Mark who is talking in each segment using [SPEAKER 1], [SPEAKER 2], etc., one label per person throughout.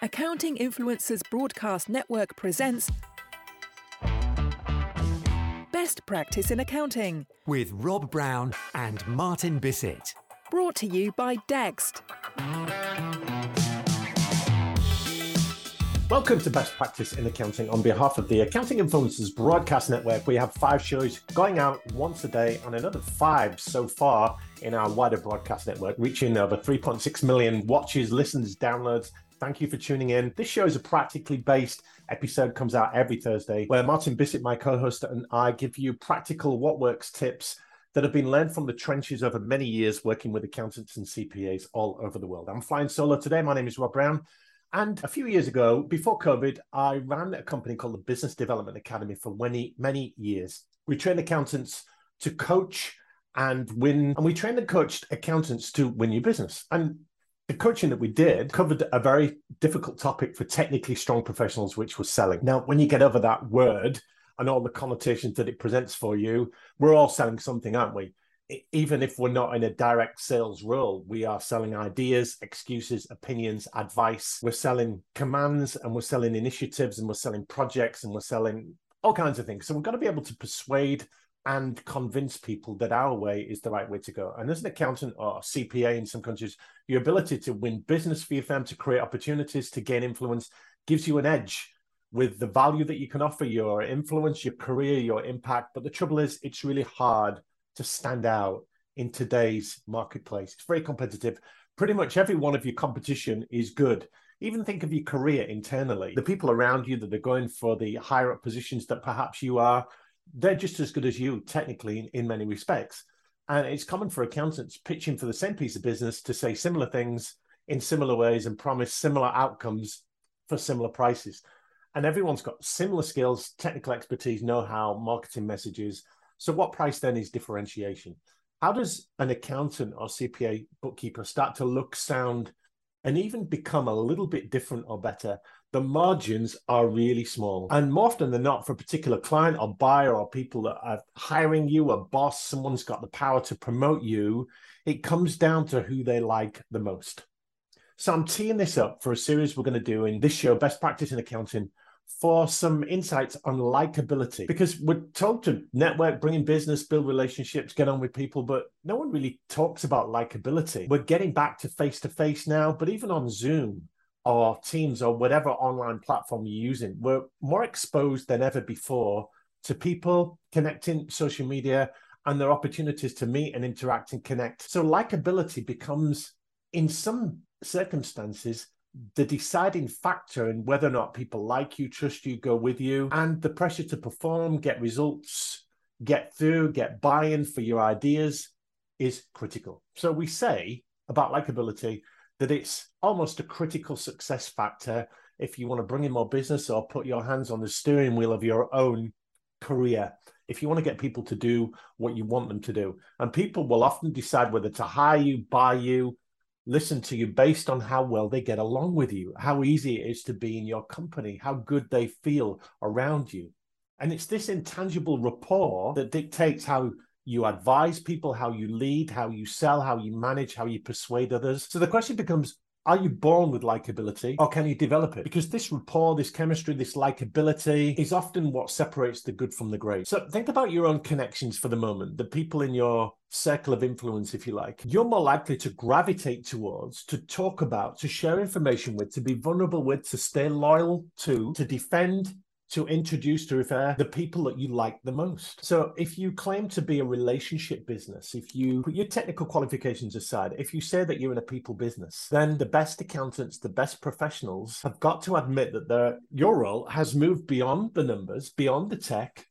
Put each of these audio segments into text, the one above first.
[SPEAKER 1] Accounting Influencers Broadcast Network presents Best Practice in Accounting,
[SPEAKER 2] with Rob Brown and Martin Bissett.
[SPEAKER 1] brought to you by Dext.
[SPEAKER 3] Welcome to Best Practice in Accounting on behalf of the Accounting Influencers Broadcast Network. We have five shows going out once a day and another five so far in our wider broadcast network, reaching over 3.6 million watches, listens, downloads. Thank you for tuning in. This show is a practically based episode, comes out every Thursday, where Martin Bissett, my co host, and I give you practical what works tips that have been learned from the trenches over many years working with accountants and CPAs all over the world. I'm flying solo today. My name is Rob Brown. And a few years ago, before COVID, I ran a company called the Business Development Academy for many, many years. We trained accountants to coach and win, and we trained and coached accountants to win your business. And the coaching that we did covered a very difficult topic for technically strong professionals, which was selling. Now, when you get over that word and all the connotations that it presents for you, we're all selling something, aren't we? Even if we're not in a direct sales role, we are selling ideas, excuses, opinions, advice. We're selling commands and we're selling initiatives and we're selling projects and we're selling all kinds of things. So we've got to be able to persuade and convince people that our way is the right way to go. And as an accountant or CPA in some countries, your ability to win business for your firm, to create opportunities, to gain influence, gives you an edge with the value that you can offer your influence, your career, your impact. But the trouble is, it's really hard to stand out in today's marketplace. It's very competitive. Pretty much every one of your competition is good. Even think of your career internally. The people around you that are going for the higher up positions that perhaps you are, they're just as good as you, technically, in, in many respects. And it's common for accountants pitching for the same piece of business to say similar things in similar ways and promise similar outcomes for similar prices. And everyone's got similar skills, technical expertise, know how, marketing messages. So, what price then is differentiation? How does an accountant or CPA bookkeeper start to look, sound, and even become a little bit different or better? The margins are really small. And more often than not, for a particular client or buyer or people that are hiring you, a boss, someone's got the power to promote you, it comes down to who they like the most. So I'm teeing this up for a series we're going to do in this show, Best Practice in Accounting, for some insights on likability. Because we're told to network, bring in business, build relationships, get on with people, but no one really talks about likability. We're getting back to face to face now, but even on Zoom or Teams or whatever online platform you're using, we're more exposed than ever before to people connecting social media and their opportunities to meet and interact and connect. So likability becomes in some circumstances the deciding factor in whether or not people like you, trust you, go with you, and the pressure to perform, get results, get through, get buy in for your ideas is critical. So we say about likability that it's almost a critical success factor if you want to bring in more business or put your hands on the steering wheel of your own career. If you want to get people to do what you want them to do, and people will often decide whether to hire you, buy you, listen to you based on how well they get along with you, how easy it is to be in your company, how good they feel around you. And it's this intangible rapport that dictates how you advise people, how you lead, how you sell, how you manage, how you persuade others. So the question becomes are you born with likability or can you develop it? Because this rapport, this chemistry, this likability is often what separates the good from the great. So think about your own connections for the moment, the people in your circle of influence, if you like. You're more likely to gravitate towards, to talk about, to share information with, to be vulnerable with, to stay loyal to, to defend, to introduce to refer the people that you like the most. So if you claim to be a relationship business, if you put your technical qualifications aside, if you say that you're in a people business, then the best accountants, the best professionals have got to admit that your role has moved beyond the numbers, beyond the tech,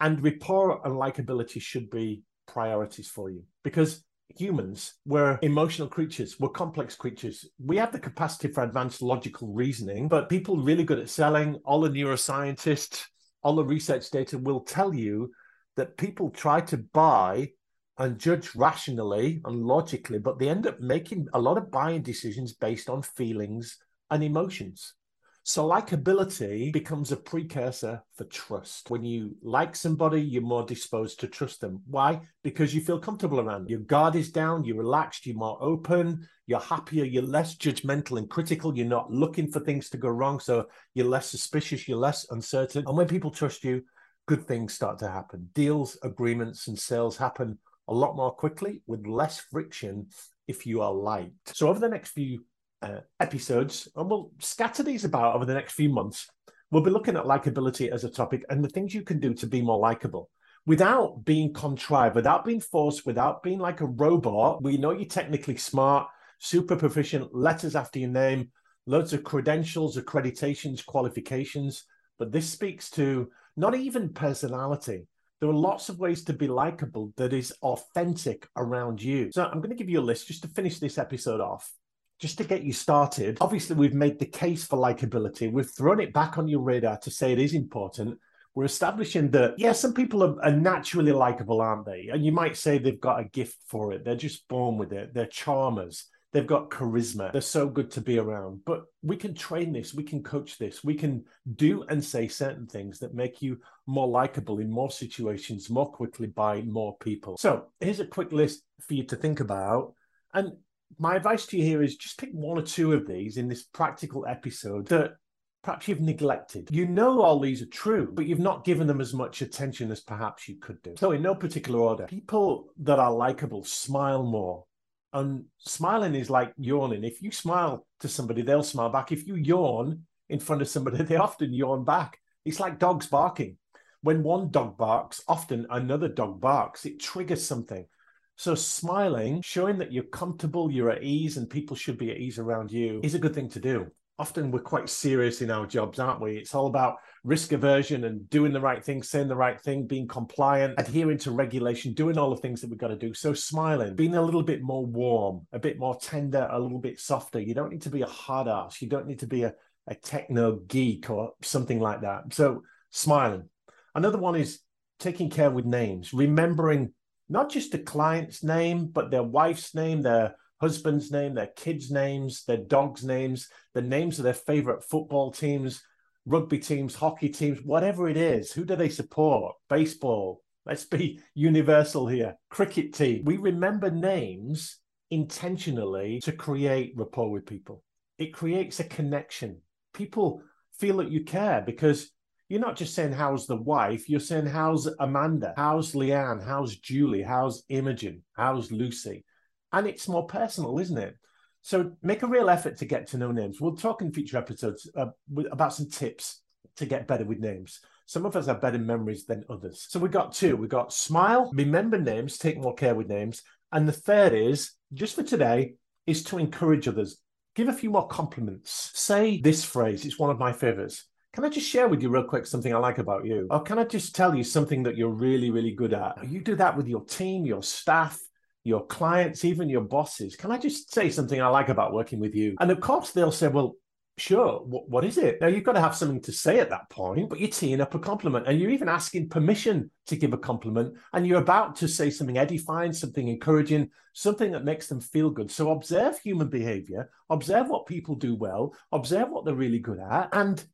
[SPEAKER 3] and rapport and likability should be priorities for you because humans, we're emotional creatures, we're complex creatures. We have the capacity for advanced logical reasoning, but people really good at selling, all the neuroscientists, all the research data will tell you that people try to buy and judge rationally and logically, but they end up making a lot of buying decisions based on feelings and emotions. So, likability becomes a precursor for trust. When you like somebody, you're more disposed to trust them. Why? Because you feel comfortable around them. Your guard is down, you're relaxed, you're more open, you're happier, you're less judgmental and critical, you're not looking for things to go wrong. So, you're less suspicious, you're less uncertain. And when people trust you, good things start to happen. Deals, agreements, and sales happen a lot more quickly with less friction if you are liked. So, over the next few uh, episodes, and we'll scatter these about over the next few months. We'll be looking at likability as a topic and the things you can do to be more likable without being contrived, without being forced, without being like a robot. We know you're technically smart, super proficient, letters after your name, loads of credentials, accreditations, qualifications. But this speaks to not even personality. There are lots of ways to be likable that is authentic around you. So I'm going to give you a list just to finish this episode off just to get you started, obviously we've made the case for likability. We've thrown it back on your radar to say it is important. We're establishing that, yeah, some people are, are naturally likable, aren't they? And you might say they've got a gift for it. They're just born with it. They're charmers. They've got charisma. They're so good to be around. But we can train this. We can coach this. We can do and say certain things that make you more likable in more situations more quickly by more people. So here's a quick list for you to think about. And my advice to you here is just pick one or two of these in this practical episode that perhaps you've neglected. You know all these are true, but you've not given them as much attention as perhaps you could do. So, in no particular order, people that are likable smile more. And smiling is like yawning. If you smile to somebody, they'll smile back. If you yawn in front of somebody, they often yawn back. It's like dogs barking. When one dog barks, often another dog barks. It triggers something. So smiling, showing that you're comfortable, you're at ease, and people should be at ease around you is a good thing to do. Often we're quite serious in our jobs, aren't we? It's all about risk aversion and doing the right thing, saying the right thing, being compliant, adhering to regulation, doing all the things that we've got to do. So smiling, being a little bit more warm, a bit more tender, a little bit softer. You don't need to be a hard ass. You don't need to be a, a techno geek or something like that. So smiling. Another one is taking care with names, remembering not just the client's name, but their wife's name, their husband's name, their kids' names, their dogs' names, the names of their favorite football teams, rugby teams, hockey teams, whatever it is. Who do they support? Baseball. Let's be universal here. Cricket team. We remember names intentionally to create rapport with people. It creates a connection. People feel that you care because you're not just saying how's the wife, you're saying how's Amanda, how's Leanne, how's Julie, how's Imogen, how's Lucy. And it's more personal, isn't it? So make a real effort to get to know names. We'll talk in future episodes uh, about some tips to get better with names. Some of us have better memories than others. So we got two. We got smile, remember names, take more care with names. And the third is, just for today, is to encourage others. Give a few more compliments. Say this phrase. It's one of my favorites. Can I just share with you real quick something I like about you? Or can I just tell you something that you're really, really good at? You do that with your team, your staff, your clients, even your bosses. Can I just say something I like about working with you? And of course, they'll say, well, sure, what, what is it? Now, you've got to have something to say at that point, but you're teeing up a compliment and you're even asking permission to give a compliment. And you're about to say something edifying, something encouraging, something that makes them feel good. So observe human behavior, observe what people do well, observe what they're really good at, and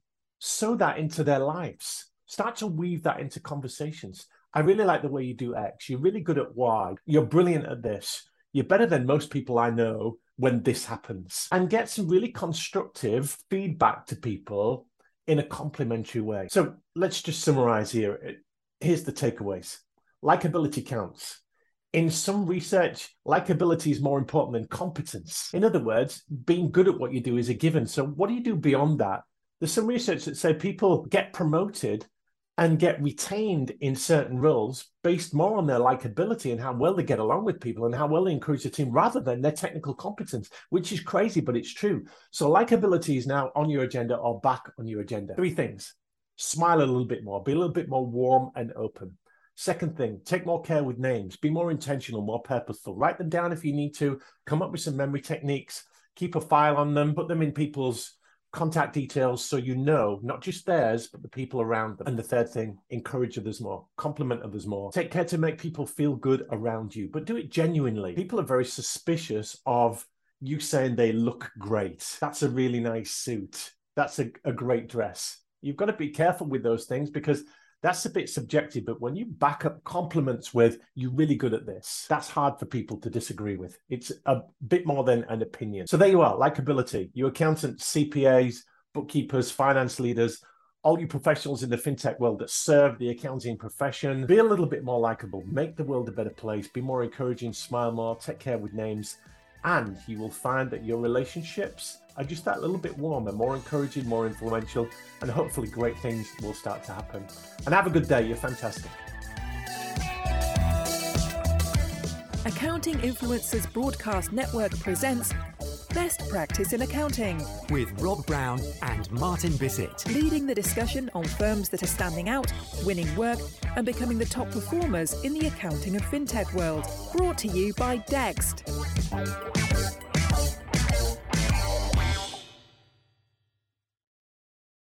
[SPEAKER 3] sow that into their lives. Start to weave that into conversations. I really like the way you do X. You're really good at Y. You're brilliant at this. You're better than most people I know when this happens. And get some really constructive feedback to people in a complimentary way. So let's just summarize here. Here's the takeaways likability counts. In some research, likability is more important than competence. In other words, being good at what you do is a given. So, what do you do beyond that? There's some research that say people get promoted and get retained in certain roles based more on their likability and how well they get along with people and how well they encourage the team rather than their technical competence, which is crazy, but it's true. So, likability is now on your agenda or back on your agenda. Three things smile a little bit more, be a little bit more warm and open. Second thing, take more care with names. Be more intentional, more purposeful. Write them down if you need to. Come up with some memory techniques. Keep a file on them. Put them in people's contact details so you know not just theirs, but the people around them. And the third thing, encourage others more, compliment others more. Take care to make people feel good around you, but do it genuinely. People are very suspicious of you saying they look great. That's a really nice suit. That's a, a great dress. You've got to be careful with those things because that's a bit subjective, but when you back up compliments with you're really good at this, that's hard for people to disagree with. It's a bit more than an opinion. So there you are, likability. You accountants, CPAs, bookkeepers, finance leaders, all you professionals in the fintech world that serve the accounting profession, be a little bit more likable, make the world a better place, be more encouraging, smile more, take care with names, and you will find that your relationships are just that a little bit warmer, more encouraging, more influential, and hopefully great things will start to happen. And have a good day. You're fantastic.
[SPEAKER 1] Accounting Influencers Broadcast Network presents Best Practice in Accounting,
[SPEAKER 2] With Rob Brown and Martin Bissett.
[SPEAKER 1] leading the discussion on firms that are standing out, winning work, and becoming the top performers in the accounting and fintech world. Brought to you by Dext.